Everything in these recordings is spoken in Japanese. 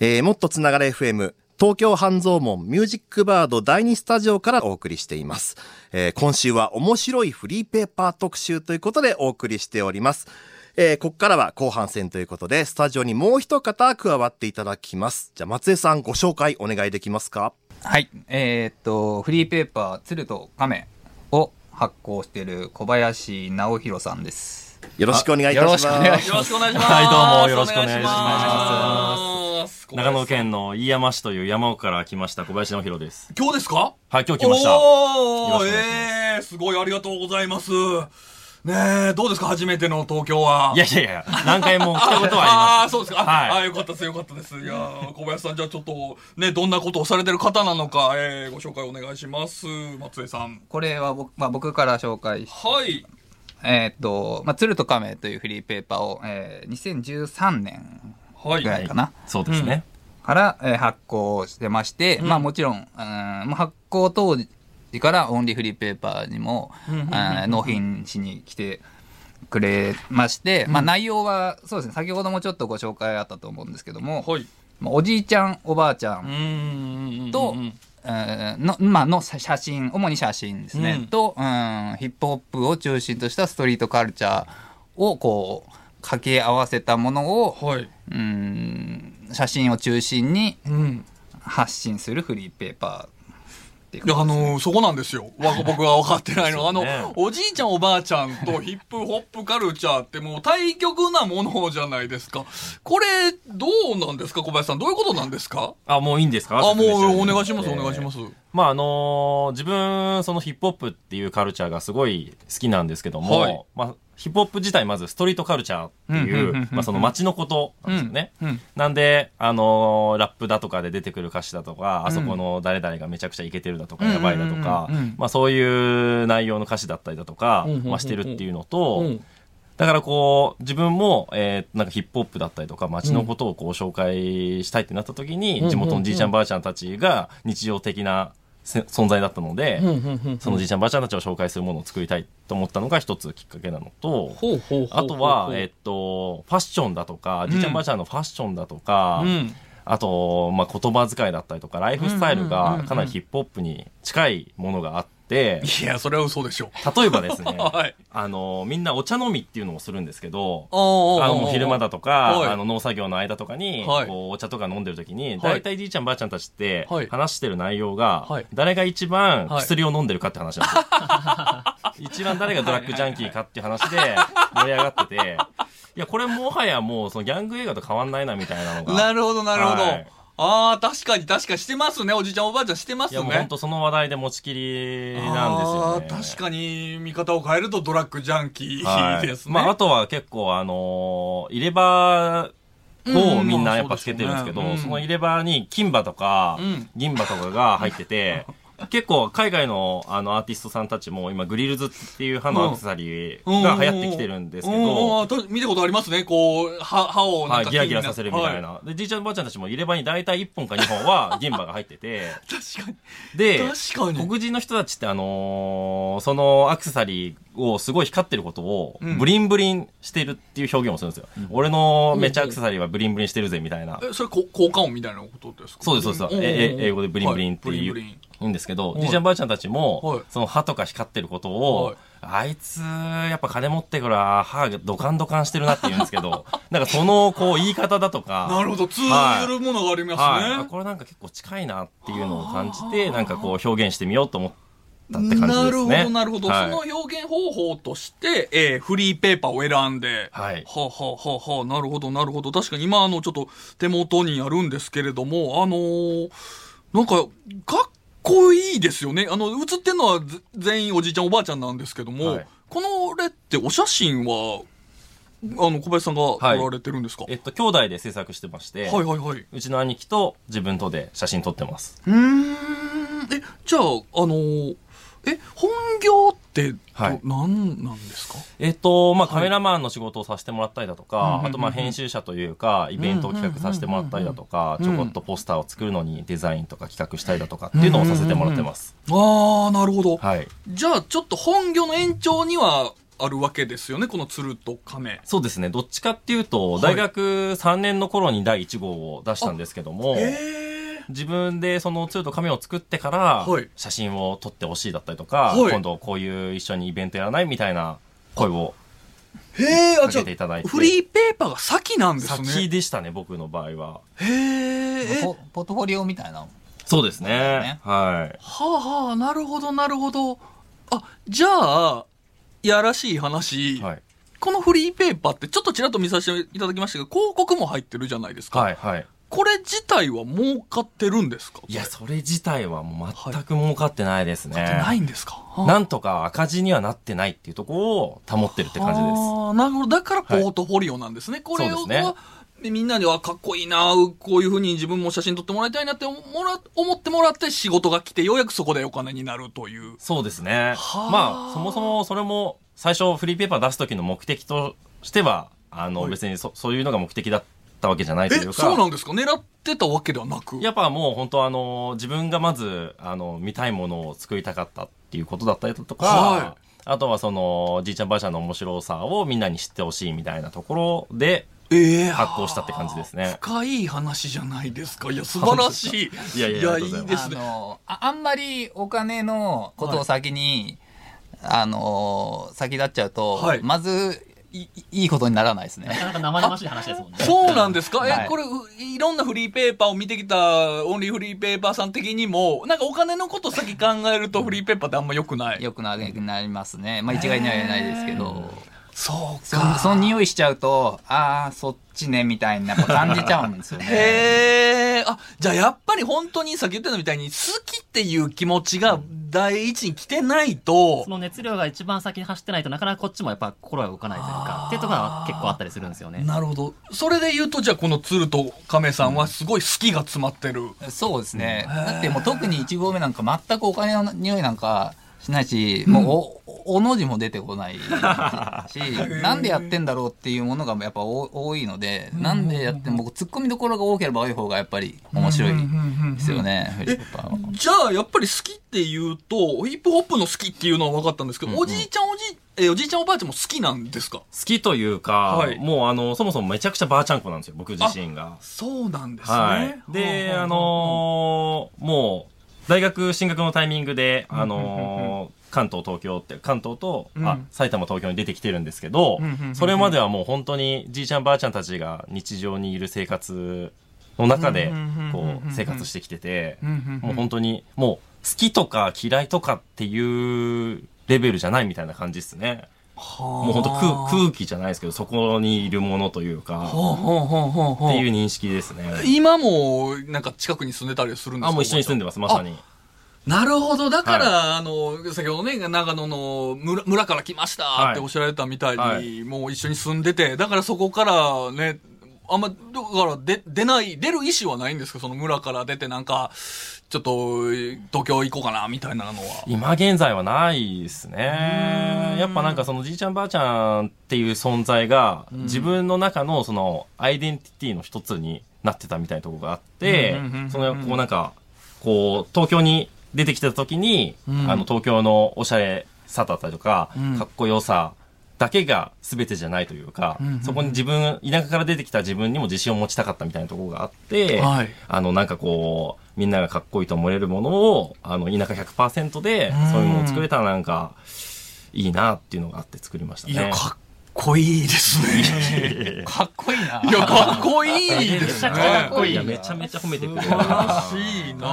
えー、もっとつながれ FM、東京半蔵門ミュージックバード第2スタジオからお送りしています。えー、今週は面白いフリーペーパー特集ということでお送りしております。えー、ここからは後半戦ということで、スタジオにもう一方加わっていただきます。じゃあ、松江さんご紹介お願いできますか？はい。えーっと、フリーペーパー、鶴と亀を発行している小林直弘さんです。よろしくお願いいたします。よろしくお願いします。はいどうもよろしくお願いします長野県の飯山市という山奥から来ました小林直弘です。今日ですか？はい、今日来ました。おーえー、すごいありがとうございます。ねえ、どうですか？初めての東京は。いやいやいや、何回も来たことはああー、あります。そうですか。あ、はいあーよかったです、よかったです。いやー小林さん、じゃあちょっと、ね、どんなことをされてる方なのか、えー、ご紹介お願いします。松江さん。これは僕,、まあ、僕から紹介し、はい。えーっと、まあ、鶴と亀というフリーペーパーを、えー、2013年はい。ぐらいかな。そうですね。から、えー発行してまして、まあもちろん、うんまあ発行当時からオンリーフリーペーパーにも、納品しに来てくれまして、まあ内容はそうですね先ほどもちょっとご紹介あったと思うんですけども、はい。まあおじいちゃんおばあちゃうん。と、のまあ、の写真主に写真ですね、うんと、うん、ヒップホップを中心としたストリートカルチャーをこう掛け合わせたものを、はい。うん写真を中心にうん。発信するフリーペーパーっていういや、あのーそこなんですよ。わ 僕が分かってないのは。あの、おじいちゃんおばあちゃんとヒップホップカルチャーってもう対極なものじゃないですか。これ、どうなんですか小林さん。どういうことなんですか？あ、もういいんですか？あ、もうお願いしまます、お願いします。まああのー自分、そのヒップホップっていうカルチャーがすごい好きなんですけども、はいまあヒップホップ自体まずストリートカルチャーっていうまあその街のことなんですよね。うんなんで、あのーラップだとかで出てくる歌詞だとか、あそこの誰々がめちゃくちゃイケてるだとか、うんやばいだとかまあそういう内容の歌詞だったりだとかまあしてるっていうのと、うん。だからこう、自分も、えーなんかヒップホップだったりとか、街のことをこう紹介したいってなった時に、うん地元のじいちゃんばあちゃんたちが日常的なせ存在だったので、そのじいちゃんばあちゃんたちを紹介するものを作りたいと思ったのが一つきっかけなのと、あとは、えっと、ファッションだとか、じいちゃんばあちゃんのファッションだとか、うん。あと、まあ、言葉遣いだったりとか、ライフスタイルがかなりヒップホップに近いものがあって、いや、それは嘘でしょ。例えばですね、はい。あの、みんなお茶飲みっていうのをするんですけど、あの、昼間だとか、はい。あの、農作業の間とかに、はい。こう、お茶とか飲んでる時に、はい。大体じいちゃんばあちゃんたちってはい、話してる内容が、はい。誰が一番はい。薬を飲んでるかって話なんですよ。一番誰がドラッグジャンキーかっていう話で盛り上がってて、いや、これもはやもう、そのギャング映画と変わんないなみたいなのが。なるほど、なるほど。はいああ、確かに、確かにしてますね。おじいちゃん、おばあちゃんしてますね。いや、もう本当その話題で持ちきりなんですよね。確かに、見方を変えるとドラッグジャンキーはいですね。まあ、あとは結構、あのー入れ歯をみんなやっぱつけてるんですけど、うんそねうんその入れ歯に金歯とかうん銀歯とかが入ってて、結構海外のあのアーティストさんたちも今グリルズっていう歯のアクセサリーが流行ってきてるんですけうんど、うんうん見たことありますね。こう、歯、歯をなはい、んかギラギラさせるみたいはな。で、じいちゃんばあちゃんたちも入れ歯に大体1本か2本は銀歯が入ってて、確かに。で、確かに。黒人の人たちってあのーそのアクセサリーをすごい光ってることをうんブリンブリンしてるっていう表現をするんですよ。俺のめっちゃアクセサリーはブリンブリンしてるぜみたいな。え、それこ効果音みたいなことですか？そうです、そうです。英語でブリンブリンっていうはいブリンブリン言うんですけど、はいじいちゃんばあちゃんたちも、はいその歯とか光ってることはいを、あいつ、やっぱ金持ってから歯がドカンドカンしてるなって言うんですけど、なんかそのこう言い方だとか、なるほど。通ずるものがありますはい、あね。これなんか結構近いなっていうのを感じて、なんかこう表現してみようと思ったって感じですね。なるほど、なるほど。はいその表現方法として、えーフリーペーパーを選んで、はいはあ、はあはあはあ、なるほど、なるほど。確かに今、あの、ちょっと手元にあるんですけれども、あのーなんか、かっこいいですよね。あの、写ってるのはぜ全員おじいちゃんおばあちゃんなんですけども、はいこのれってお写真は、あの、小林さんが撮られてるんですか、えっと、兄弟で制作してまして、はい、はいはいうちの兄貴と自分とで写真撮ってます。うーん。え、じゃあ、あのーえ、本業って、はい何なんですか？えっと、まあ、はいカメラマンの仕事をさせてもらったりだとうんうんうんう、んかあと、まあ、編集者というか、イベントを企画させてもらったりだとか、うんうんうんちょこっとポスターを作るのにデザインとか企画したりだとかっていうのをさせてもらってます。ああ、なるほど。はい。じゃあ、ちょっと本業の延長にはあるわけですよね、この鶴と亀。そうですね。どっちかっていうと、はい大学3年の頃に第1号を出したんですけども、へ自分でその鶴と亀を作ってからはい、写真を撮ってほしいだったりとか、はい今度こういう一緒にイベントやらないみたいな声をえ。へえ、あ、かじゃあ、けていただいて。フリーペーパーが先なんです先ね。でしたね、僕の場合は。へえ。えポポートフォリオみたいな。そうですね。ねはい。はあはあ、なるほど、なるほど。あ、じゃあ、やらしい話、はい。このフリーペーパーってちょっとちらっと見させていただきましたけど、広告も入ってるじゃないですか。はい、はい。これ自体は儲かってるんですか？いや、それ自体はもう全く儲かってないですね。買ってないんですか、なんとか赤字にはなってないっていうところを保ってるって感じです。ああ、なるほど。だからポートフォリオなんですね。これを、ねでみんなではかっこいいな、こういうふうに自分も写真撮ってもらいたいなって思もら思ってもらって仕事が来て、ようやくそこでお金になるという。そうですね。はあまあ、そもそもそれも最初フリーペーパー出す時の目的としては、あの、はい別にそそういうのが目的だったわけじゃないといえ、うか。そうなんですか？狙ってたわけではなく。やっぱもう本当あの、自分がまず、あの、見たいものを作りたかったっていうことだったりとか、はあとはその、じいちゃんばあちゃんの面白さをみんなに知ってほしいみたいなところで、ええ発行したって感じですね深い話じゃないですか？いや、素晴らしい。いやいやいいいですね。あのああんまりお金のことを先に、あの先立っちゃうと、はいまずいいいことにならないですね。なかなか生々しい話ですもんね。そうなんですか、はい。え、これ、ういろんなフリーペーパーを見てきた、オンリーフリーペーパーさん的にも、なんかお金のこと先考えるとフリーペーパーってあんま良くない。よくななりますね。まあ一概には言えないですけどそうそその匂いしちゃうとああそっちねみたいな感じちゃうんですよね へえ。あ、じゃあやっぱり本当にさっき言ったみたいに好きっていう気持ちが第一に来てないとそ、の熱量が一番先に走ってないとなかなかこっちもやっぱ心が動かないというか、っていうところは結構あったりするんですよね。なるほど。それで言うと、じゃあこの鶴と亀さんはすごい好きが詰まってる。そうですねだってもう特に1合目なんか全くお金の匂いなんかしないし、もうおおの字も出てこないし なんでやってんだろうっていうものがやっぱ多多いので、なんでやっても僕ツッコミどころが多ければ多い方がやっぱり面白いですよね、フリッパーは。じゃあ、やっぱり好きっていうと、ヒップホップの好きっていうのは分かったんですけど、うんうんおじいちゃんおじい、え、おじいちゃんおばあちゃんも好きなんですか？好きというか、はいもうあの、そもそもめちゃくちゃばあちゃん子なんですよ、僕自身が。そうなんですね。はい。で、あはのーもう、大学進学のタイミングで、あのー関東、東京って、関東と、うん。あ、埼玉、東京に出てきてるんですけどそれまではもう本当にじいちゃんばあちゃんたちが日常にいる生活の中でこう、生活してきてて、もう本当に、もう、好きとか嫌いとかっていうレベルじゃないみたいな感じですね。もう本当空空気じゃないですけど、そこにいるものというか、っていう認識ですね。今も、なんか近くに住んでたりするんですか？あ、もう一緒に住んでます、まさに。なるほど。だから、あの、先ほどね、長野の村村から来ましたっておっしゃられたみたいに、はい。もう一緒に住んでて、だからそこからね、あんま、だから出、出ない、出る意思はないんですか？その村から出てなんか、ちょっと、東京行こうかな、みたいなのは。今現在はないですね。やっぱなんかそのじいちゃんばあちゃんっていう存在が、自分の中のそのアイデンティティの一つになってたみたいなところがあってそのこうなんか、こう、東京に出てきた時に、うんあの東京のおしゃれさだったりとか、うんかっこよさだけが全てじゃないというか、うんうんうん。そこに自分、田舎から出てきた自分にも自信を持ちたかったみたいなところがあって、はい。あの、なんかこう、みんながかっこいいと思えるものを、あの、田舎100%で、そういうものを作れたらなんか、いいなっていうのがあって作りましたね。いや、かっこいいですね。かっこいいな。いや、かっこいいですね。かっこいいめちゃめちゃ褒めてくれる素晴らしいな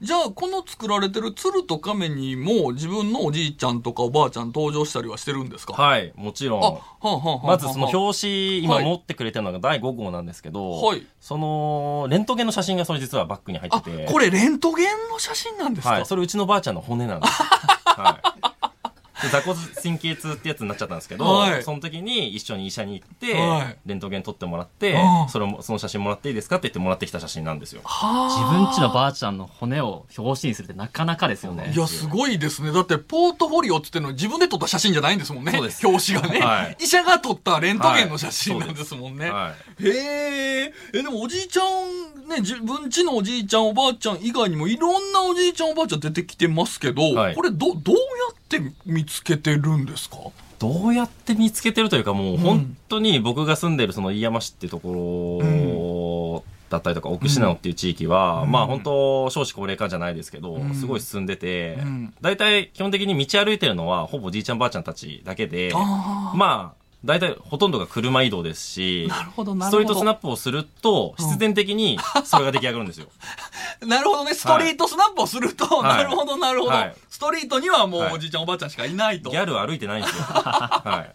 じゃあこの作られてる鶴と亀にも自分のおじいちゃんとかおばあちゃん登場したりはしてるんですか？はい、もちろん。あはあはあはあまずその表紙、今はい持ってくれてるのが第5号なんですけど、はいその、レントゲンの写真がそれ実はバッグに入あってて。これレントゲンの写真なんですか、はい、それうちのばあちゃんの骨なんです。はい。で座骨神経痛ってやつになっちゃったんですけど、はいその時に一緒に医者に行って、はいレントゲン撮ってもらってうん、それも、その写真もらっていいですかって言ってもらってきた写真なんですよ。は自分ちのばあちゃんの骨を表紙にするってなかなかですよね。いや、すごいですね。だって、ポートフォリオって言ってるのは自分で撮った写真じゃないんですもんね。表紙がね、はい医者が撮ったレントゲンの写真なんですもんね。はい。へえ。え、でもおじいちゃん、ね、自分ちのおじいちゃんおばあちゃん以外にもいろんなおじいちゃんおばあちゃん出てきてますけど、はいこれど、どうやっって見つけてるんですか？どうやって見つけてるというか、もう本当に僕が住んでるその飯山市っていうところだったりとか、奥信濃っていう地域は、うん。まあ本当少子高齢化じゃないですけど、うん。すごい進んでてうん、大体基本的に道歩いてるのはほぼじいちゃんばあちゃんたちだけで、まあ、大体ほとんどが車移動ですし、なるほど、なストるほど。リートスナップをすると、必然的にそれが出来上がるんですよ。なるほどね、ストリートスナップをすると、はい。なるほど、なるほど、はいストリートにはもうはいおじいちゃんおばあちゃんしかいないと。ギャル歩いてないんですよ。は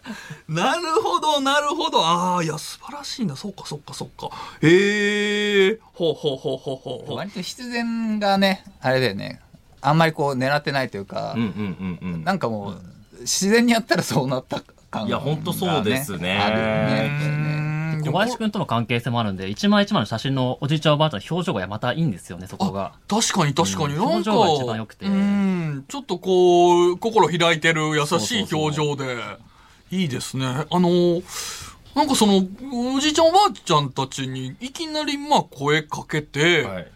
い。なるほど、なるほど。ああ、いや、素晴らしいな。そっか、そっか、そっか。へえ、ほうほうほうほうほうほう。割と必然がね、あれだよね。あんまりこう狙ってないというか、うんうんうんうん。なんかもう、自然にやったらそうなった感が、いやほんとそうですねあるよね小林くんとの関係性もあるんで、一枚一枚の写真のおじいちゃんおばあちゃんの表情がまたいいんですよね、そこが。確かに確かに、うんなんか、表情が一番良くてうん、ちょっとこう、心開いてる優しいそうそうそう表情で、いいですね。あの、なんかその、おじいちゃんおばあちゃんたちにいきなりまあ声かけて、はい。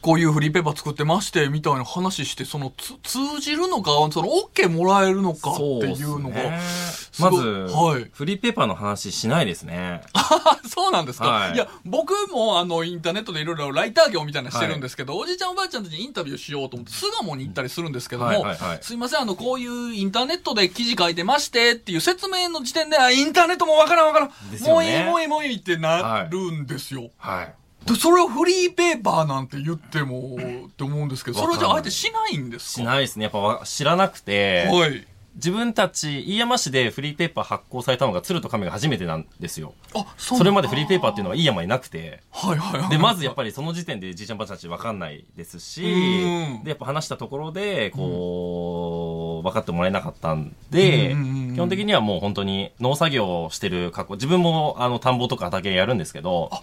こういうフリーペーパー作ってまして、みたいな話して、その、つ通じるのか、その、OK もらえるのかっていうのが、すね。まず、はい。フリーペーパーの話しないですね。あ そうなんですか、はい。い、や、僕もあの、インターネットでいろいろライター業みたいなのしてるんですけど、おじいちゃんおばあちゃんたちにインタビューしようと思って、巣鴨に行ったりするんですけども、はいはい。はいすいません、あの、こういうインターネットで記事書いてましてっていう説明の時点で、あ、インターネットもわからんわからん、ね。もういいもういいもういいってなるんですよ。はい。でそれをフリーペーパーなんて言っても、って思うんですけど、それはじゃああえてしないんですか？しないですね。やっぱわ知らなくて、はい。自分たち、飯山市でフリーペーパー発行されたのが鶴と亀が初めてなんですよ。あ、そうそれまでフリーペーパーっていうのは飯山になくて、はいはいはい。で、まずやっぱりその時点でじいちゃんばあちゃんたち分かんないですしうん、で、やっぱ話したところで、こう、分かってもらえなかったんでうんうんうんうん、基本的にはもう本当に農作業をしてる格好、自分もあの田んぼとか畑やるんですけど、はあ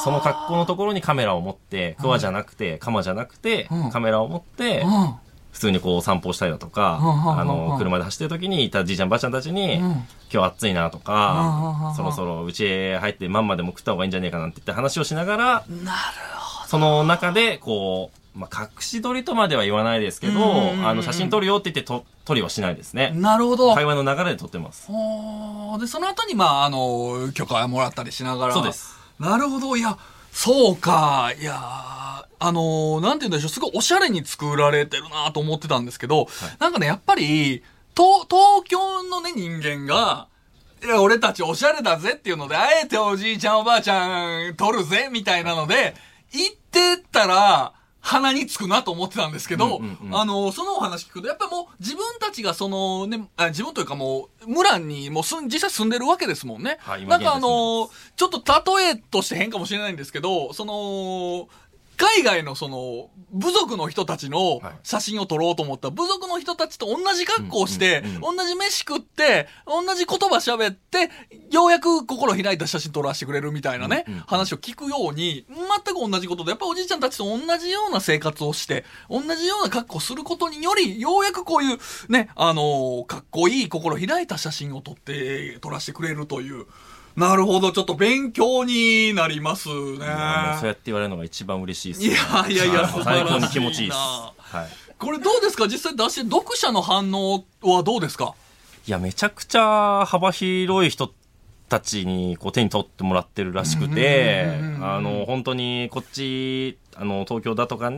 その格好のところにカメラを持って、クワじゃなくて、カマじゃなくてうん、カメラを持って、うん。普通にこう散歩したりだとか、あの、車で走ってる時にいたじいちゃんばあちゃんたちに、うん。今日暑いなとか、そろそろうちへ入ってまんまでも食った方がいいんじゃねえかなんて言って話をしながら、なるその中で、こう、まあ、隠し撮りとまでは言わないですけど、あの、写真撮るよって言ってと撮りはしないですね。なるほど。会話の流れで撮ってます。はあで、その後に、まあ、あの、許可もらったりしながら。そうです。なるほど。いや、そうか。いや、あの、なんて言うんでしょう。すごいおしゃれに作られてるなと思ってたんですけど、なんかね、やっぱり、東、東京のね、人間が、いや、俺たちおしゃれだぜっていうので、あえておじいちゃんおばあちゃん撮るぜみたいなので、行ってったら、鼻につくなと思ってたんですけど、うんうんうんあの、そのお話聞くと、やっぱもう自分たちがそのね、あ自分というかもう、村にもう住ん、実際住んでるわけですもんね。はい今なんかあの、ちょっと例えとして変かもしれないんですけど、その、海外のその、部族の人たちのはい。写真を撮ろうと思った。ら、部族の人たちと同じ格好をして同じ飯食って、同じ言葉喋って、ようやく心開いた写真撮らせてくれるみたいなね話を聞くように、全く同じことで、やっぱおじいちゃんたちと同じような生活をして、同じような格好をすることにより、ようやくこういう、ね、あの、かっこいい心開いた写真を撮って、撮らせてくれるという。なるほど、ちょっと勉強になりますね。そうやって言われるのが一番嬉しいです、いやいやいやはい。素晴らしいな。最高に気持ちいいです。はい。これどうですか？実際出して、読者の反応はどうですか？いや、めちゃくちゃ幅広い人たちにこう手に取ってもらってるらしくてあの、本当にこっち、あの、東京だとか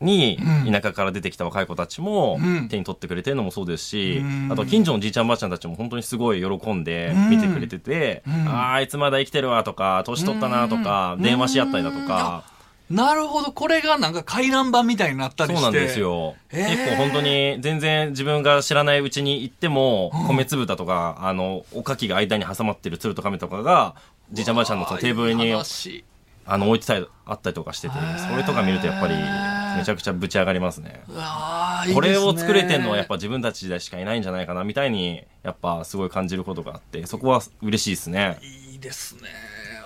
にうん。田舎から出てきた若い子たちもうん。手に取ってくれてるのもそうですしうん、あと近所のじいちゃんばあちゃんたちも本当にすごい喜んでうん。見てくれてて、うん。ああ、あいつまだ生きてるわとか、年取ったなとかう、ん。電話し合ったりだとか、なるほど、これがなんか回覧板みたいになったりして。そうなんです。よ。へー。結構本当に全然自分が知らないうちに行っても、米粒だとか、あの、おかきが間に挟まってる鶴と亀とかが、じいちゃんばあちゃんのテーブルにあの置いてたりあったりとかしてて、それとか見るとやっぱりめちゃくちゃぶち上がりますね。これを作れてんのはやっぱ自分たちでしかいないんじゃないかなみたいに、やっぱすごい感じることがあって、そこは嬉しいですね。いいですね。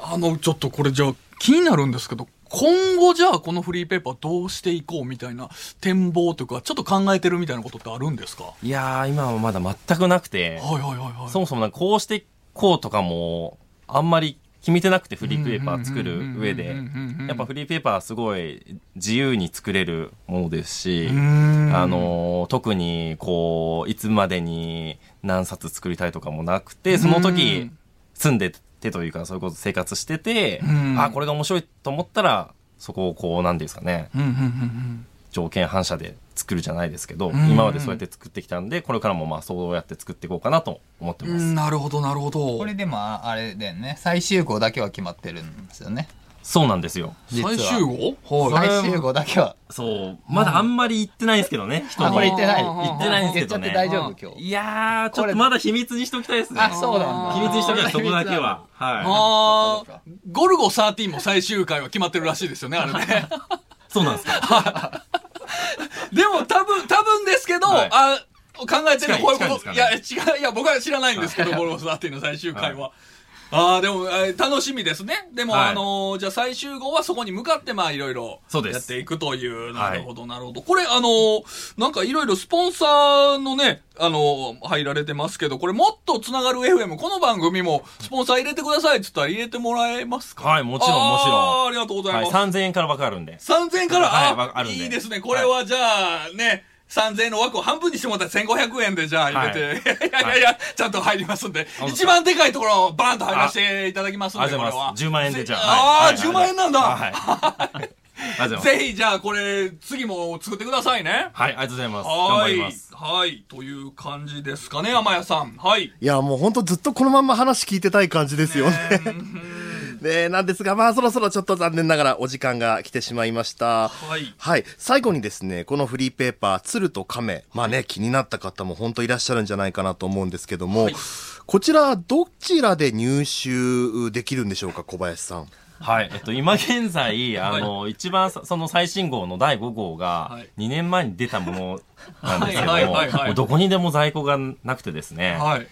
あの、ちょっとこれじゃあ気になるんですけど、今後じゃあこのフリーペーパーどうしていこうみたいな展望というか、ちょっと考えてるみたいなことってあるんですか？はいやー、今はまだ全くなくて、はいはいはい。そもそもなんかこうしていこうとかも、あんまり決めてなくてフリーペーパー作る上で。やっぱフリーペーパーすごい自由に作れるものですし、あの、特にこう、いつまでに何冊作りたいとかもなくて、その時住んでてというか、そういうこと生活してて、あ、これが面白いと思ったら、そこをこう、なんていうんですかね、条件反射で作るじゃないですけど、ん今までそうやって作ってきたんで、これからもまあそうやって作っていこうかなと思ってます。うん。なるほど、なるほど。これでもああれだよね最終号だけは決まってるんですよねそうなんですよ。最終号？はい。最終号だけはそう。まだあんまり言ってないんですけどね、人あに。これ言ってない言ってないんですけどね大丈夫今日いやー、ちょっとまだ秘密にしときたいですね。あそうなんだ秘密にしときたい、そこだけは。はああ、ゴルゴ13も最終回は決まってるらしいですよね、あれね。い。そうなんですか。でも多分、多分ですけど、はい。あ考えてるのはこういうこと。近い近いいや、違う、いや、僕は知らないんですけど、ゴルゴ13の最終回は。ああ、でも、えー楽しみですね。でも、はいあのーじゃあ最終号はそこに向かって、まあ、いろいろ、そうですやっていくという、なはいるほど、なるほど。これ、あのーなんかいろいろスポンサーのね、あのー入られてますけど、これもっとつながる FM、この番組もスポンサー入れてくださいって言ったら入れてもらえますか？はいもちろんもちろんあーありがとうございはい、ます。3000円から分かるんで。3000円から、はいあわあるんでいいですね。これはじゃあ、ね、3000円の枠を半分にしてもらったら1500円でじゃあ入れて、い、やいやいや、ちゃんと入りますんで、本当一番でかいところをバーンと入らせていただきますんで、ありがとうございこれは。ます。10万円でじゃあ。ああ、はい10万円なんだ。はい。ぜひ、じゃあこれ、次も作ってくださいね。はい、ありがとうございます。頑はい張ります。。はい。という感じですかね、天谷さん。はい。いや、もうほんとずっとこのまんま話聞いてたい感じですよね。ねなんですが、まあそろそろちょっと残念ながらお時間が来てしまいました。はい。はい。最後にですね、このフリーペーパー、鶴と亀。まあね、気になった方も本当いらっしゃるんじゃないかなと思うんですけども、はいこちら、どちらで入手できるんでしょうか、小林さん。はい。えっと、今現在、あの、一番さ、その最新号の第5号がはい、2年前に出たものなんですけどはいはいはいはいも、どこにでも在庫がなくてですね。はい。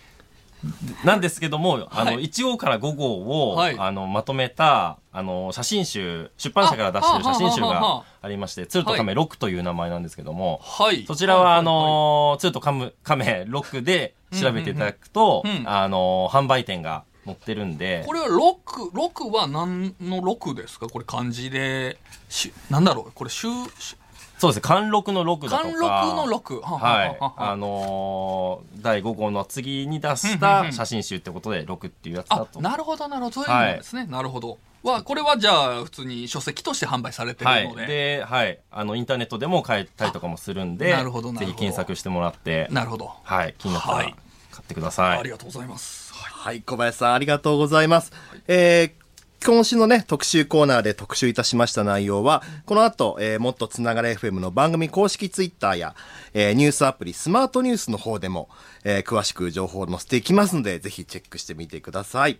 なんですけども、あの、はい1号から5号を、はい。あの、まとめた、あの、写真集、出版社から出してる写真集がありまして、鶴と亀6という名前なんですけども、はい。そちらは、あいの、鶴と亀、亀6で調べていただくとあの、販売店が載ってるんでこ、れは6、6は何の6ですか？これ漢字で、し、なんだろう？これ、週、しそうですね、貫禄の6だとか。貫禄の6。ははい。はあのー第5号の次に出したん写真集ってことで6っていうやつだあ、と。なるほど、なるほど。そういうのなんですね。なるほど。は、これはじゃあ、普通に書籍として販売されてはい。るので。で、はい。あの、インターネットでも買えたりとかもするんで、なるほどなるほどぜひ検索してもらって、なるほど。はい。気になったらはい買ってください。ありがとうございます。はいはい、小林さんありがとうございます。えー今週のね、特集コーナーで特集いたしました内容は、この後、えーもっとつながれ FM の番組公式ツイッターや、えーニュースアプリスマートニュースの方でも、えー詳しく情報を載せていきますので、ぜひチェックしてみてください。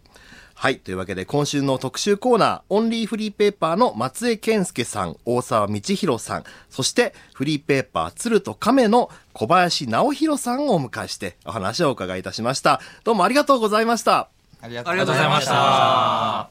はい。というわけで、今週の特集コーナー、オンリーフリーペーパーの松江健介さん、大沢道弘さん、そして、フリーペーパー、鶴と亀の小林直弘さんをお迎えして、お話をお伺いいたしました。どうもありがとうございました。ありがありがとうございました